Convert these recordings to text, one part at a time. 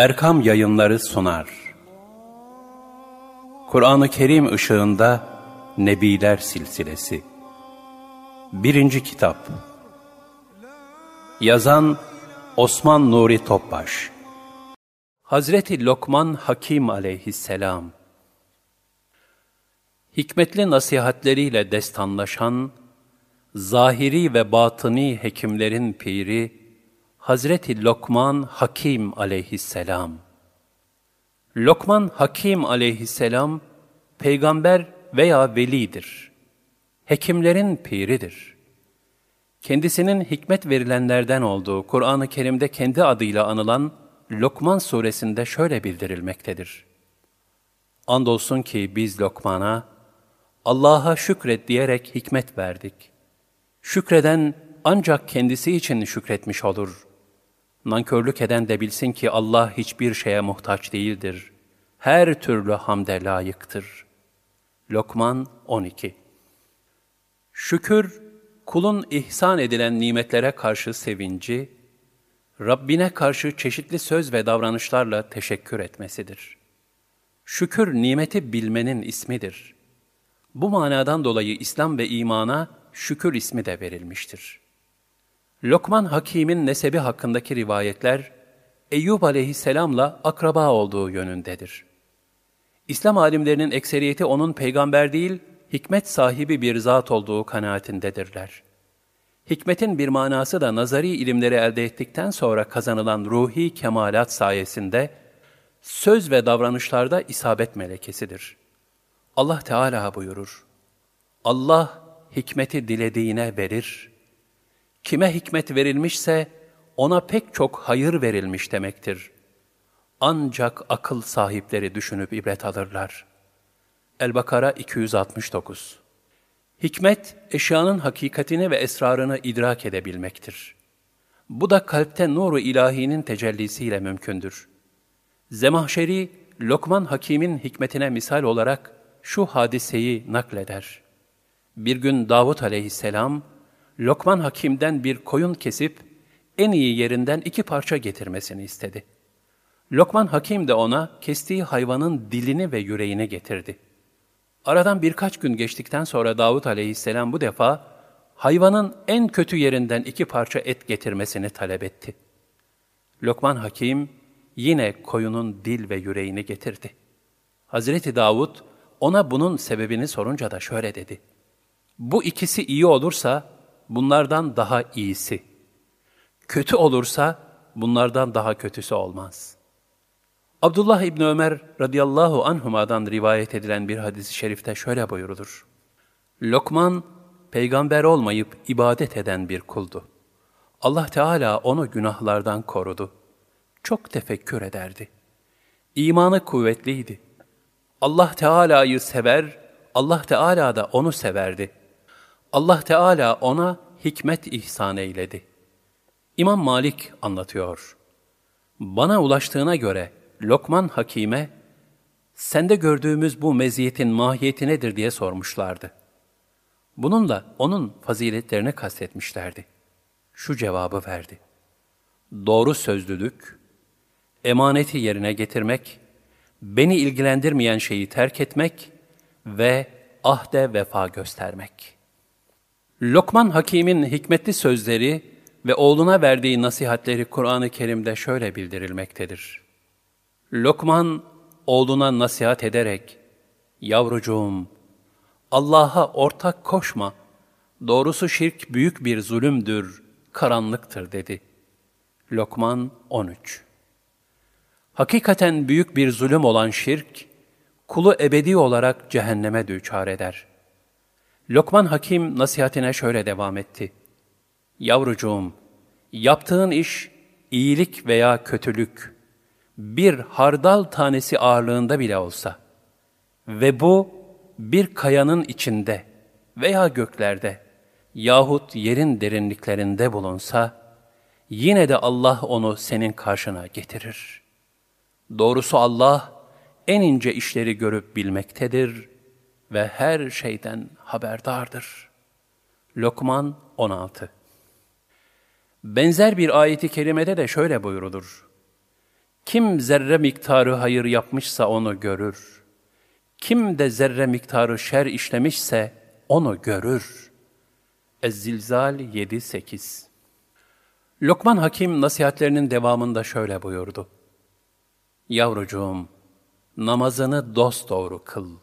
Erkam Yayınları sunar. Kur'an-ı Kerim ışığında Nebiler Silsilesi. Birinci Kitap. Yazan Osman Nuri Topbaş. Hazreti Lokman Hakim aleyhisselam. Hikmetli nasihatleriyle destanlaşan, zahiri ve batıni hekimlerin piri, Hazreti Lokman Hakim aleyhisselam. Lokman Hakim aleyhisselam, peygamber veya velidir. Hekimlerin piridir. Kendisinin hikmet verilenlerden olduğu Kur'an-ı Kerim'de kendi adıyla anılan Lokman suresinde şöyle bildirilmektedir. Andolsun ki biz Lokman'a, Allah'a şükret diyerek hikmet verdik. Şükreden ancak kendisi için şükretmiş olur. Nankörlük eden de bilsin ki Allah hiçbir şeye muhtaç değildir. Her türlü hamde layıktır. Lokman 12 Şükür, kulun ihsan edilen nimetlere karşı sevinci, Rabbine karşı çeşitli söz ve davranışlarla teşekkür etmesidir. Şükür nimeti bilmenin ismidir. Bu manadan dolayı İslam ve imana şükür ismi de verilmiştir. Lokman Hakim'in nesebi hakkındaki rivayetler, Eyyub aleyhisselamla akraba olduğu yönündedir. İslam alimlerinin ekseriyeti onun peygamber değil, hikmet sahibi bir zat olduğu kanaatindedirler. Hikmetin bir manası da nazari ilimleri elde ettikten sonra kazanılan ruhi kemalat sayesinde söz ve davranışlarda isabet melekesidir. Allah Teala buyurur. Allah hikmeti dilediğine verir. Kime hikmet verilmişse ona pek çok hayır verilmiş demektir. Ancak akıl sahipleri düşünüp ibret alırlar. El-Bakara 269 Hikmet, eşyanın hakikatini ve esrarını idrak edebilmektir. Bu da kalpte nuru ilahinin tecellisiyle mümkündür. Zemahşeri, Lokman Hakim'in hikmetine misal olarak şu hadiseyi nakleder. Bir gün Davut aleyhisselam, Lokman Hakim'den bir koyun kesip, en iyi yerinden iki parça getirmesini istedi. Lokman Hakim de ona kestiği hayvanın dilini ve yüreğini getirdi. Aradan birkaç gün geçtikten sonra Davut aleyhisselam bu defa hayvanın en kötü yerinden iki parça et getirmesini talep etti. Lokman Hakim yine koyunun dil ve yüreğini getirdi. Hazreti Davud ona bunun sebebini sorunca da şöyle dedi. Bu ikisi iyi olursa bunlardan daha iyisi. Kötü olursa bunlardan daha kötüsü olmaz. Abdullah İbni Ömer radıyallahu anhuma'dan rivayet edilen bir hadisi şerifte şöyle buyurulur. Lokman, peygamber olmayıp ibadet eden bir kuldu. Allah Teala onu günahlardan korudu. Çok tefekkür ederdi. İmanı kuvvetliydi. Allah Teala'yı sever, Allah Teala da onu severdi. Allah Teala ona hikmet ihsan eyledi. İmam Malik anlatıyor. Bana ulaştığına göre Lokman Hakim'e, sende gördüğümüz bu meziyetin mahiyeti nedir diye sormuşlardı. Bununla onun faziletlerini kastetmişlerdi. Şu cevabı verdi. Doğru sözlülük, emaneti yerine getirmek, beni ilgilendirmeyen şeyi terk etmek ve ahde vefa göstermek.'' Lokman Hakim'in hikmetli sözleri ve oğluna verdiği nasihatleri Kur'an-ı Kerim'de şöyle bildirilmektedir. Lokman oğluna nasihat ederek, Yavrucuğum, Allah'a ortak koşma, doğrusu şirk büyük bir zulümdür, karanlıktır dedi. Lokman 13 Hakikaten büyük bir zulüm olan şirk, kulu ebedi olarak cehenneme düçar eder.'' Lokman Hakim nasihatine şöyle devam etti. Yavrucuğum, yaptığın iş iyilik veya kötülük, bir hardal tanesi ağırlığında bile olsa ve bu bir kayanın içinde veya göklerde yahut yerin derinliklerinde bulunsa, yine de Allah onu senin karşına getirir. Doğrusu Allah en ince işleri görüp bilmektedir ve her şeyden haberdardır. Lokman 16 Benzer bir ayeti kerimede de şöyle buyurulur. Kim zerre miktarı hayır yapmışsa onu görür. Kim de zerre miktarı şer işlemişse onu görür. Ez-Zilzal 7-8 Lokman Hakim nasihatlerinin devamında şöyle buyurdu. Yavrucuğum, namazını dosdoğru kıl.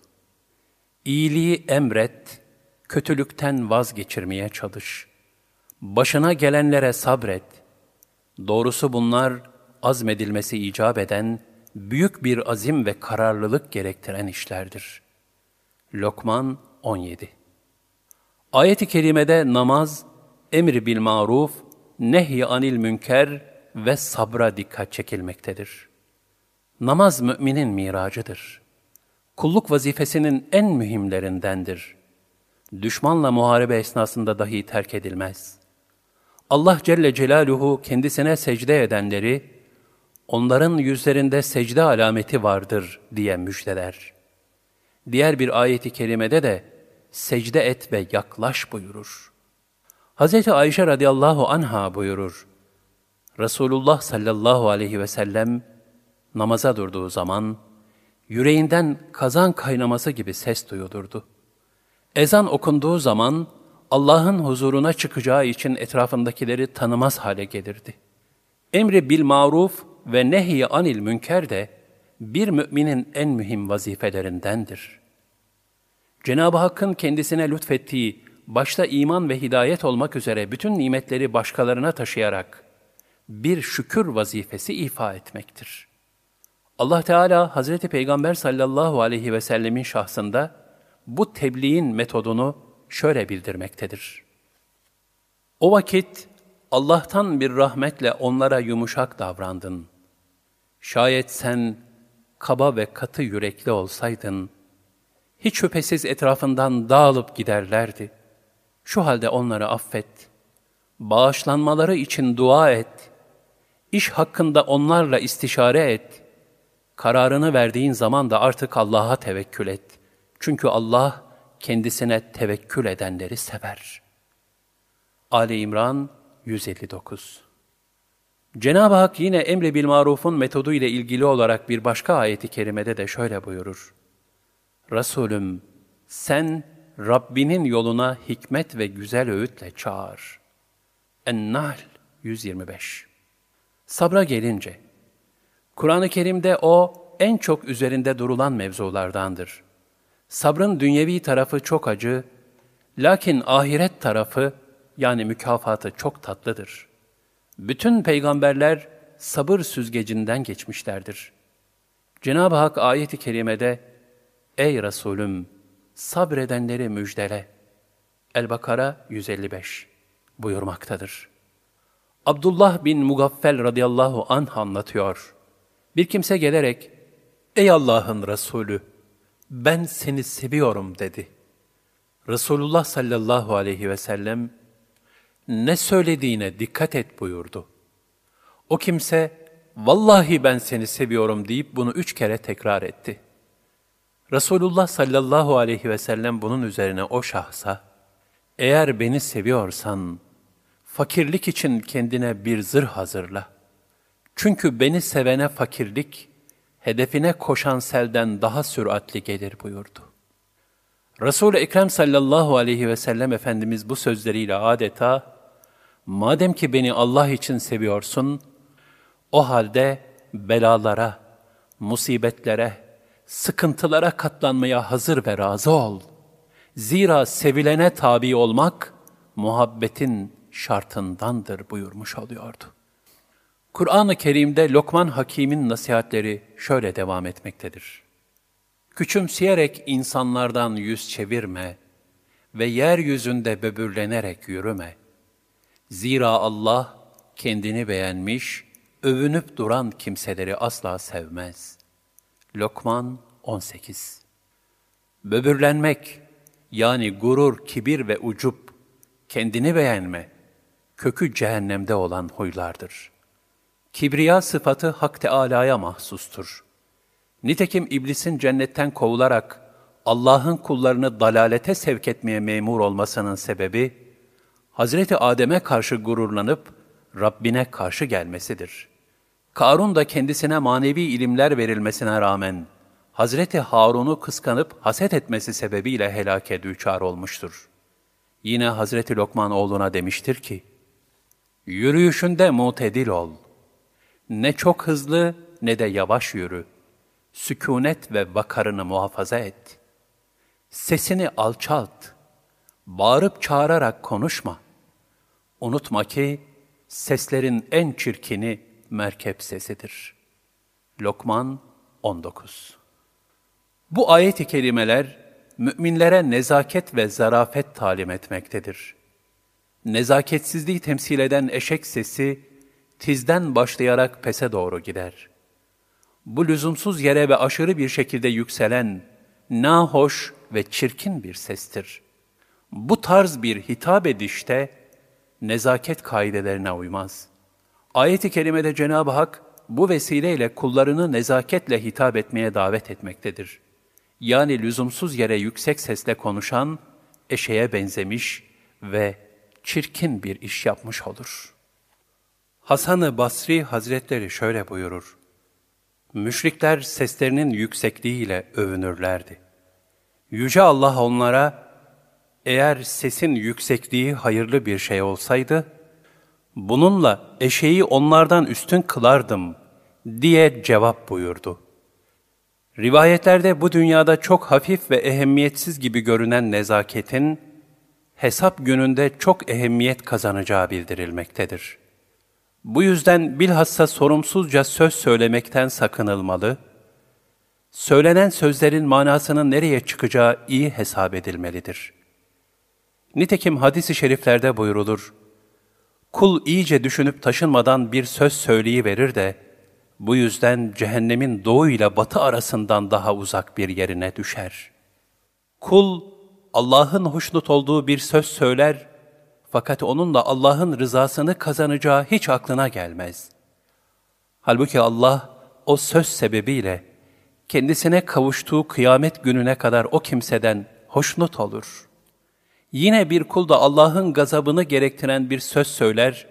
İyiliği emret, kötülükten vazgeçirmeye çalış. Başına gelenlere sabret. Doğrusu bunlar azmedilmesi icap eden, büyük bir azim ve kararlılık gerektiren işlerdir. Lokman 17 Ayet-i kerimede namaz, emri bil maruf, nehy anil münker ve sabra dikkat çekilmektedir. Namaz müminin miracıdır. Kulluk vazifesinin en mühimlerindendir. Düşmanla muharebe esnasında dahi terk edilmez. Allah Celle Celaluhu kendisine secde edenleri, onların yüzlerinde secde alameti vardır diye müjdeler. Diğer bir ayeti kerimede de secde et ve yaklaş buyurur. Hz. Ayşe radıyallahu anha buyurur. Resulullah sallallahu aleyhi ve sellem namaza durduğu zaman yüreğinden kazan kaynaması gibi ses duyulurdu. Ezan okunduğu zaman Allah'ın huzuruna çıkacağı için etrafındakileri tanımaz hale gelirdi. Emri bil maruf ve nehy anil münker de bir müminin en mühim vazifelerindendir. Cenab-ı Hakk'ın kendisine lütfettiği, başta iman ve hidayet olmak üzere bütün nimetleri başkalarına taşıyarak bir şükür vazifesi ifa etmektir. Allah Teala Hazreti Peygamber sallallahu aleyhi ve sellemin şahsında bu tebliğin metodunu şöyle bildirmektedir. O vakit Allah'tan bir rahmetle onlara yumuşak davrandın. Şayet sen kaba ve katı yürekli olsaydın, hiç şüphesiz etrafından dağılıp giderlerdi. Şu halde onları affet, bağışlanmaları için dua et, iş hakkında onlarla istişare et, kararını verdiğin zaman da artık Allah'a tevekkül et. Çünkü Allah kendisine tevekkül edenleri sever. Ali İmran 159 Cenab-ı Hak yine emri bil marufun metodu ile ilgili olarak bir başka ayeti kerimede de şöyle buyurur. Resulüm sen Rabbinin yoluna hikmet ve güzel öğütle çağır. En-Nahl 125 Sabra gelince, Kur'an-ı Kerim'de o en çok üzerinde durulan mevzulardandır. Sabrın dünyevi tarafı çok acı, lakin ahiret tarafı yani mükafatı çok tatlıdır. Bütün peygamberler sabır süzgecinden geçmişlerdir. Cenab-ı Hak ayeti kerimede, Ey Resulüm! Sabredenleri müjdele. El-Bakara 155 buyurmaktadır. Abdullah bin Mugaffel radıyallahu anh anlatıyor. Bir kimse gelerek, Ey Allah'ın Resulü! ben seni seviyorum dedi. Resulullah sallallahu aleyhi ve sellem ne söylediğine dikkat et buyurdu. O kimse vallahi ben seni seviyorum deyip bunu üç kere tekrar etti. Resulullah sallallahu aleyhi ve sellem bunun üzerine o şahsa eğer beni seviyorsan fakirlik için kendine bir zırh hazırla. Çünkü beni sevene fakirlik hedefine koşan selden daha süratli gelir buyurdu. Resul-i Ekrem sallallahu aleyhi ve sellem Efendimiz bu sözleriyle adeta, madem ki beni Allah için seviyorsun, o halde belalara, musibetlere, sıkıntılara katlanmaya hazır ve razı ol. Zira sevilene tabi olmak, muhabbetin şartındandır buyurmuş oluyordu. Kur'an-ı Kerim'de Lokman Hakim'in nasihatleri şöyle devam etmektedir. Küçümseyerek insanlardan yüz çevirme ve yeryüzünde böbürlenerek yürüme. Zira Allah kendini beğenmiş, övünüp duran kimseleri asla sevmez. Lokman 18 Böbürlenmek, yani gurur, kibir ve ucup, kendini beğenme, kökü cehennemde olan huylardır.'' Kibriya sıfatı Hak Teâlâ'ya mahsustur. Nitekim iblisin cennetten kovularak Allah'ın kullarını dalalete sevk etmeye memur olmasının sebebi, Hazreti Adem'e karşı gururlanıp Rabbine karşı gelmesidir. Karun da kendisine manevi ilimler verilmesine rağmen Hazreti Harun'u kıskanıp haset etmesi sebebiyle helake düçar olmuştur. Yine Hazreti Lokman oğluna demiştir ki, Yürüyüşünde mutedil ol. Ne çok hızlı ne de yavaş yürü. Sükunet ve vakarını muhafaza et. Sesini alçalt. Bağırıp çağırarak konuşma. Unutma ki seslerin en çirkini merkep sesidir. Lokman 19 Bu ayet-i kerimeler, müminlere nezaket ve zarafet talim etmektedir. Nezaketsizliği temsil eden eşek sesi, tizden başlayarak pese doğru gider. Bu lüzumsuz yere ve aşırı bir şekilde yükselen, nahoş ve çirkin bir sestir. Bu tarz bir hitap edişte, nezaket kaidelerine uymaz. Ayet-i kerimede Cenab-ı Hak, bu vesileyle kullarını nezaketle hitap etmeye davet etmektedir. Yani lüzumsuz yere yüksek sesle konuşan, eşeğe benzemiş ve çirkin bir iş yapmış olur. Hasan-ı Basri Hazretleri şöyle buyurur. Müşrikler seslerinin yüksekliğiyle övünürlerdi. Yüce Allah onlara, eğer sesin yüksekliği hayırlı bir şey olsaydı, bununla eşeği onlardan üstün kılardım diye cevap buyurdu. Rivayetlerde bu dünyada çok hafif ve ehemmiyetsiz gibi görünen nezaketin, hesap gününde çok ehemmiyet kazanacağı bildirilmektedir. Bu yüzden bilhassa sorumsuzca söz söylemekten sakınılmalı, söylenen sözlerin manasının nereye çıkacağı iyi hesap edilmelidir. Nitekim hadis-i şeriflerde buyurulur, Kul iyice düşünüp taşınmadan bir söz söyleyiverir de, bu yüzden cehennemin doğu ile batı arasından daha uzak bir yerine düşer. Kul, Allah'ın hoşnut olduğu bir söz söyler, fakat onunla Allah'ın rızasını kazanacağı hiç aklına gelmez. Halbuki Allah o söz sebebiyle kendisine kavuştuğu kıyamet gününe kadar o kimseden hoşnut olur. Yine bir kul da Allah'ın gazabını gerektiren bir söz söyler,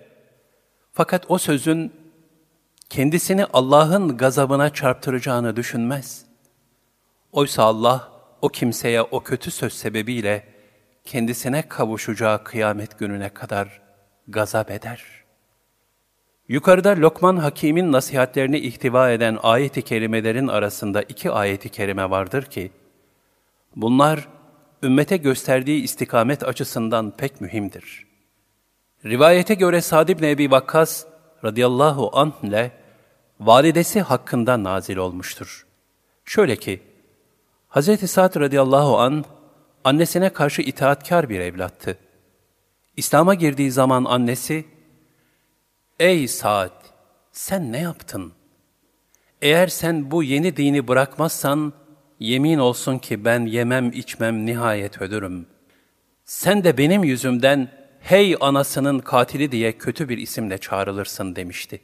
fakat o sözün kendisini Allah'ın gazabına çarptıracağını düşünmez. Oysa Allah, o kimseye o kötü söz sebebiyle kendisine kavuşacağı kıyamet gününe kadar gazap eder. Yukarıda Lokman Hakim'in nasihatlerini ihtiva eden ayet-i kerimelerin arasında iki ayet-i kerime vardır ki, bunlar ümmete gösterdiği istikamet açısından pek mühimdir. Rivayete göre Sa'd ibn Ebi Vakkas radıyallahu anh ile validesi hakkında nazil olmuştur. Şöyle ki, Hz. Sa'd radıyallahu an annesine karşı itaatkar bir evlattı. İslam'a girdiği zaman annesi, Ey Sa'd, sen ne yaptın? Eğer sen bu yeni dini bırakmazsan, yemin olsun ki ben yemem içmem nihayet ölürüm. Sen de benim yüzümden, hey anasının katili diye kötü bir isimle çağrılırsın demişti.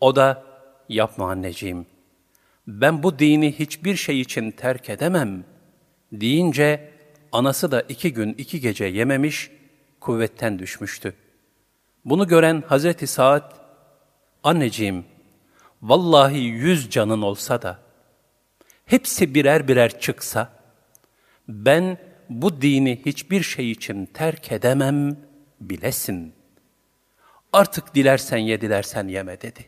O da, yapma anneciğim, ben bu dini hiçbir şey için terk edemem deyince anası da iki gün iki gece yememiş, kuvvetten düşmüştü. Bunu gören Hazreti Saad, anneciğim, vallahi yüz canın olsa da, hepsi birer birer çıksa, ben bu dini hiçbir şey için terk edemem, bilesin. Artık dilersen ye, dilersen yeme dedi.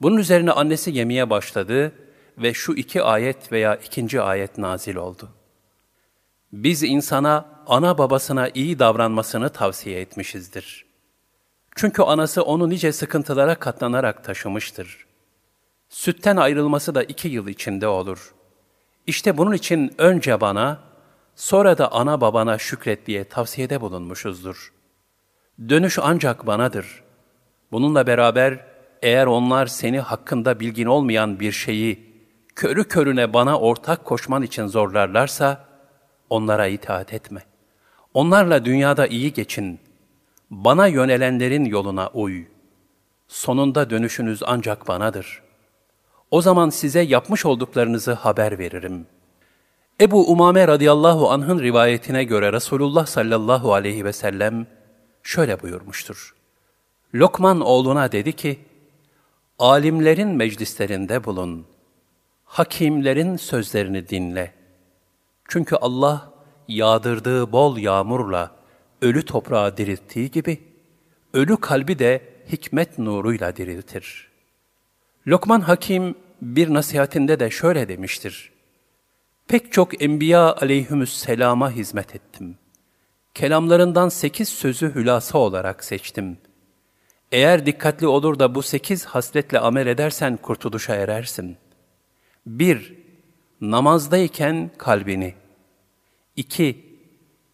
Bunun üzerine annesi yemeye başladı ve şu iki ayet veya ikinci ayet nazil oldu. Biz insana ana babasına iyi davranmasını tavsiye etmişizdir. Çünkü anası onu nice sıkıntılara katlanarak taşımıştır. Sütten ayrılması da iki yıl içinde olur. İşte bunun için önce bana, sonra da ana babana şükret diye tavsiyede bulunmuşuzdur. Dönüş ancak banadır. Bununla beraber, eğer onlar seni hakkında bilgin olmayan bir şeyi körü körüne bana ortak koşman için zorlarlarsa, onlara itaat etme. Onlarla dünyada iyi geçin. Bana yönelenlerin yoluna uy. Sonunda dönüşünüz ancak banadır. O zaman size yapmış olduklarınızı haber veririm. Ebu Umame radıyallahu anh'ın rivayetine göre Resulullah sallallahu aleyhi ve sellem şöyle buyurmuştur. Lokman oğluna dedi ki, Alimlerin meclislerinde bulun. Hakimlerin sözlerini dinle. Çünkü Allah yağdırdığı bol yağmurla ölü toprağı dirilttiği gibi, ölü kalbi de hikmet nuruyla diriltir. Lokman Hakim bir nasihatinde de şöyle demiştir. Pek çok enbiya aleyhümüsselama hizmet ettim. Kelamlarından sekiz sözü hülasa olarak seçtim. Eğer dikkatli olur da bu sekiz hasletle amel edersen kurtuluşa erersin. Bir, namazdayken kalbini. İki,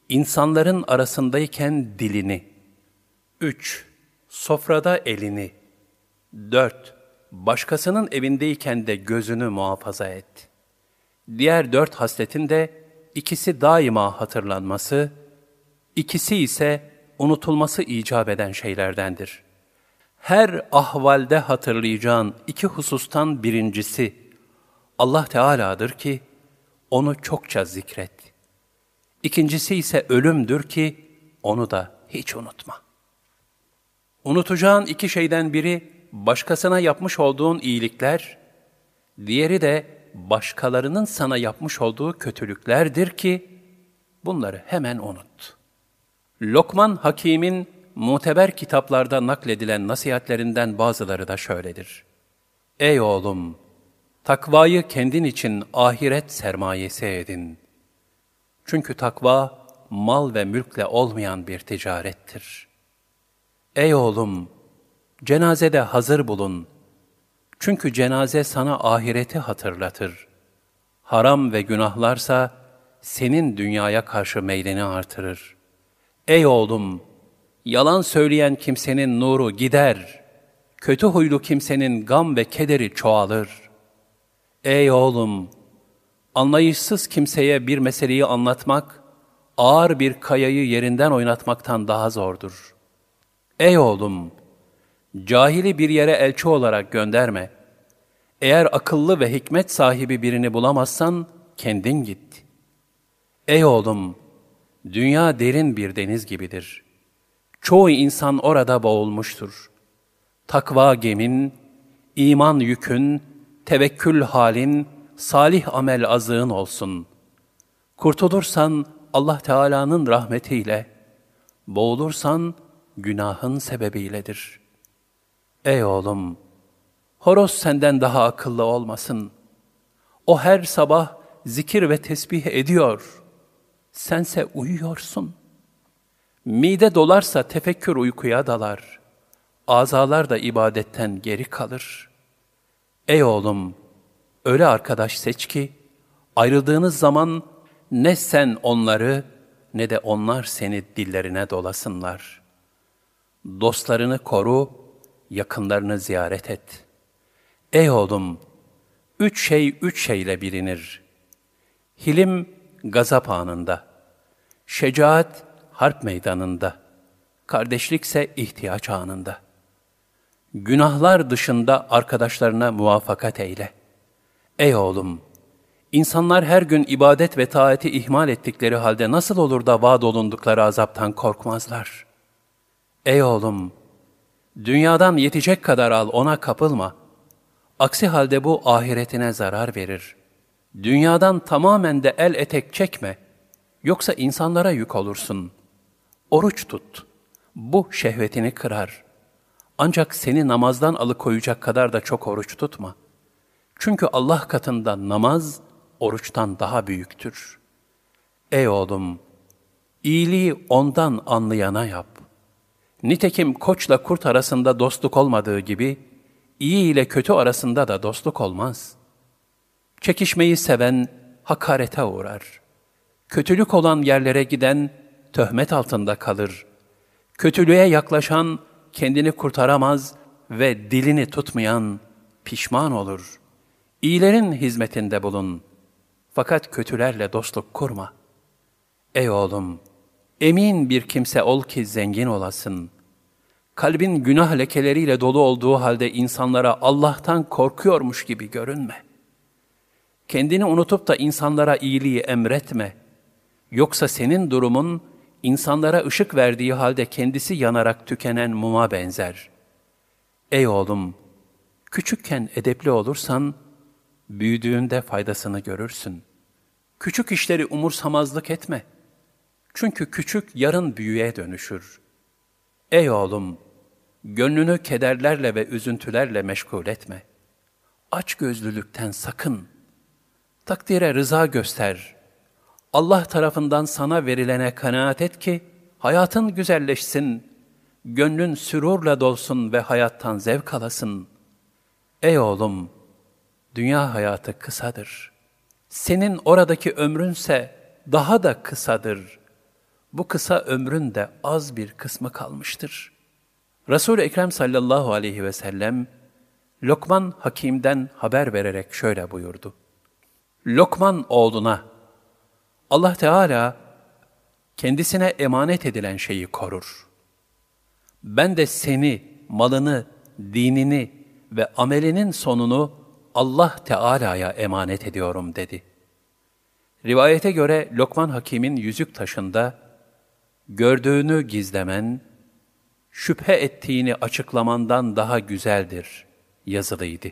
insanların arasındayken dilini. Üç, sofrada elini. Dört, başkasının evindeyken de gözünü muhafaza et. Diğer dört hasletin de ikisi daima hatırlanması, ikisi ise unutulması icap eden şeylerdendir. Her ahvalde hatırlayacağın iki husustan birincisi Allah Teala'dır ki onu çokça zikret. İkincisi ise ölümdür ki onu da hiç unutma. Unutacağın iki şeyden biri başkasına yapmış olduğun iyilikler, diğeri de başkalarının sana yapmış olduğu kötülüklerdir ki bunları hemen unut. Lokman Hakim'in muteber kitaplarda nakledilen nasihatlerinden bazıları da şöyledir. Ey oğlum! Takvayı kendin için ahiret sermayesi edin. Çünkü takva, mal ve mülkle olmayan bir ticarettir. Ey oğlum! Cenazede hazır bulun. Çünkü cenaze sana ahireti hatırlatır. Haram ve günahlarsa senin dünyaya karşı meylini artırır. Ey oğlum! Yalan söyleyen kimsenin nuru gider. Kötü huylu kimsenin gam ve kederi çoğalır. Ey oğlum! Anlayışsız kimseye bir meseleyi anlatmak, ağır bir kayayı yerinden oynatmaktan daha zordur. Ey oğlum! Cahili bir yere elçi olarak gönderme. Eğer akıllı ve hikmet sahibi birini bulamazsan, kendin git. Ey oğlum! Dünya derin bir deniz gibidir. Çoğu insan orada boğulmuştur. Takva gemin, iman yükün, tevekkül halin, salih amel azığın olsun. Kurtulursan Allah Teala'nın rahmetiyle, boğulursan günahın sebebiyledir. Ey oğlum, horoz senden daha akıllı olmasın. O her sabah zikir ve tesbih ediyor. Sense uyuyorsun. Mide dolarsa tefekkür uykuya dalar. Azalar da ibadetten geri kalır. Ey oğlum, öyle arkadaş seç ki, ayrıldığınız zaman ne sen onları ne de onlar seni dillerine dolasınlar. Dostlarını koru, yakınlarını ziyaret et. Ey oğlum, üç şey üç şeyle bilinir. Hilim gazap anında, şecaat harp meydanında, kardeşlikse ihtiyaç anında. Günahlar dışında arkadaşlarına muvaffakat eyle. Ey oğlum, insanlar her gün ibadet ve taati ihmal ettikleri halde nasıl olur da vaad olundukları azaptan korkmazlar? Ey oğlum, dünyadan yetecek kadar al ona kapılma. Aksi halde bu ahiretine zarar verir. Dünyadan tamamen de el etek çekme, yoksa insanlara yük olursun.'' Oruç tut. Bu şehvetini kırar. Ancak seni namazdan alıkoyacak kadar da çok oruç tutma. Çünkü Allah katında namaz oruçtan daha büyüktür. Ey oğlum, iyiliği ondan anlayana yap. Nitekim koçla kurt arasında dostluk olmadığı gibi, iyi ile kötü arasında da dostluk olmaz. Çekişmeyi seven hakarete uğrar. Kötülük olan yerlere giden, töhmet altında kalır. Kötülüğe yaklaşan kendini kurtaramaz ve dilini tutmayan pişman olur. İyilerin hizmetinde bulun. Fakat kötülerle dostluk kurma. Ey oğlum, emin bir kimse ol ki zengin olasın. Kalbin günah lekeleriyle dolu olduğu halde insanlara Allah'tan korkuyormuş gibi görünme. Kendini unutup da insanlara iyiliği emretme. Yoksa senin durumun insanlara ışık verdiği halde kendisi yanarak tükenen muma benzer. Ey oğlum! Küçükken edepli olursan, büyüdüğünde faydasını görürsün. Küçük işleri umursamazlık etme. Çünkü küçük yarın büyüye dönüşür. Ey oğlum, gönlünü kederlerle ve üzüntülerle meşgul etme. Aç gözlülükten sakın. Takdire rıza göster. Allah tarafından sana verilene kanaat et ki, hayatın güzelleşsin, gönlün sürurla dolsun ve hayattan zevk alasın. Ey oğlum, dünya hayatı kısadır. Senin oradaki ömrünse daha da kısadır. Bu kısa ömrün de az bir kısmı kalmıştır. Resul-i Ekrem sallallahu aleyhi ve sellem, Lokman Hakim'den haber vererek şöyle buyurdu. Lokman oğluna, Allah Teala kendisine emanet edilen şeyi korur. Ben de seni, malını, dinini ve amelinin sonunu Allah Teala'ya emanet ediyorum dedi. Rivayete göre Lokman Hakim'in yüzük taşında gördüğünü gizlemen, şüphe ettiğini açıklamandan daha güzeldir yazılıydı.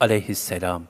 Aleyhisselam.